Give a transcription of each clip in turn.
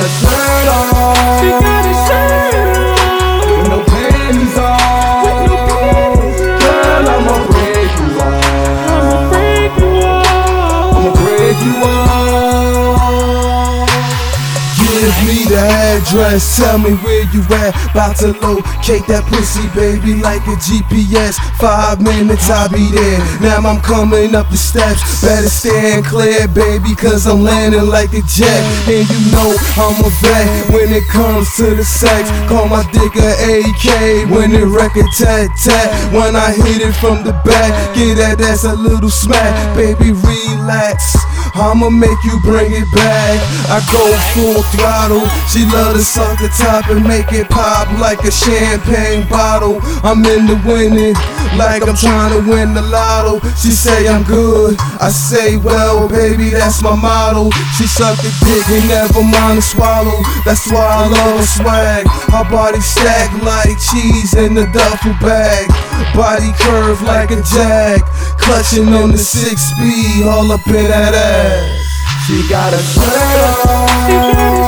She got a shirt on. Address, tell me where you at. About to locate that pussy, baby, like a GPS. Five minutes, I'll be there. Now I'm coming up the steps. Better stand clear, baby, cause I'm landing like a jet. And you know I'm a vet when it comes to the sex. Call my dick a AK when it record tat tat. When I hit it from the back, get that ass a little smack. Baby, relax. I'ma make you bring it back. I go full throttle. She love to suck the top and make it pop like a champagne bottle. I'm in the winning, like I'm trying to win the lotto. She say I'm good. I say, well, baby, that's my motto. She suck the dick and never mind to swallow. That's why I love swag. Her body stacked like cheese in the duffel bag. Body curved like a jag. Clutching on the six speed, all up in that ass. She got a shirt on.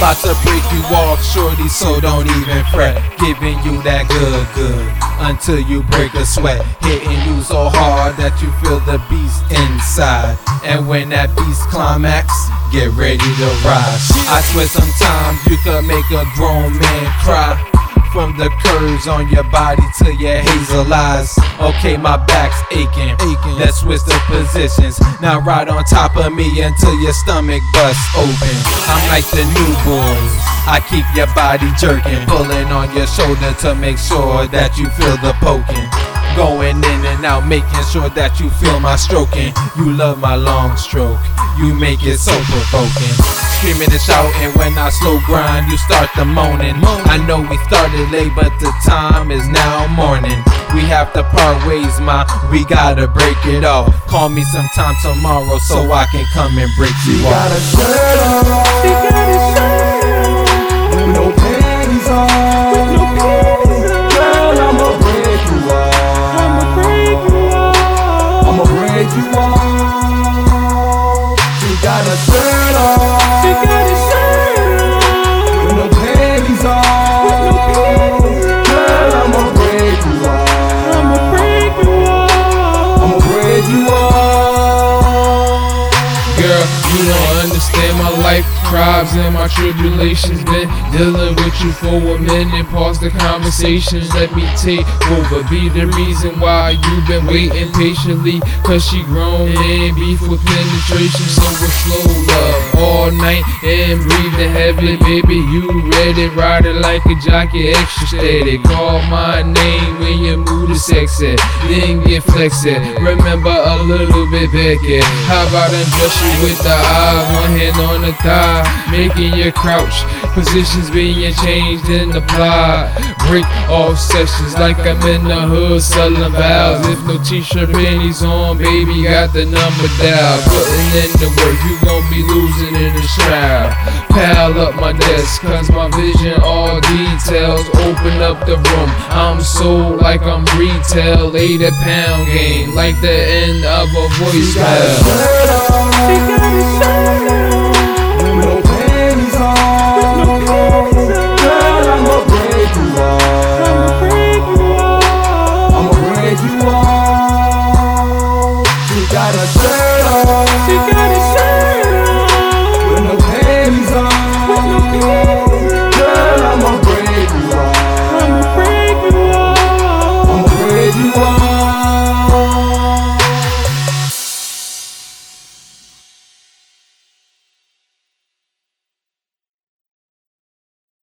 About to break you off, shorty, so don't even fret. Giving you that good, good, until you break a sweat. Hitting you so hard that you feel the beast inside. And when that beast climax, get ready to rise. I swear sometimes you could make a grown man cry. From the curves on your body to your hazel eyes. Okay, my back's aching. aching. Let's switch the positions. Now ride on top of me until your stomach busts open. I'm like the new boys. I keep your body jerking, pulling on your shoulder to make sure that you feel the poking. Going in and out, making sure that you feel my stroking. You love my long stroke, you make it so provoking. Screaming and shouting when I slow grind, you start the moaning. I know we started late, but the time is now morning. We have to part ways, ma. We gotta break it off. Call me sometime tomorrow so I can come and break She you got off. a shirt on. She got a shirt on. With no panties on. With no panties on. Girl, I'ma break you off. I'ma break you off. I'ma break you off. She got a shirt tribes and my tribulations. Been dealing with you for a minute. Pause the conversations, let me take over. Be the reason why you've been waiting patiently. Cause she grown and beef with penetration. So it's slow love all night and breathing heavy. Baby, you ready? Ride it like a jockey, extra steady. Call my name when you mood is sexy. Then get flexy. Remember a little bit back it. How about undress you with the eye, one hand on the thigh, making you crouch. Positions being changed in the plot. Break off sessions like I'm in the hood selling vows. If no t-shirt panties on, baby, got the number dial. Putting in the work, you gon' be losing in the shroud. Pile up my desk, cause my vision all details. Open up the room, I'm sold like I'm retail. Eight a pound game, like the end of a voicemail.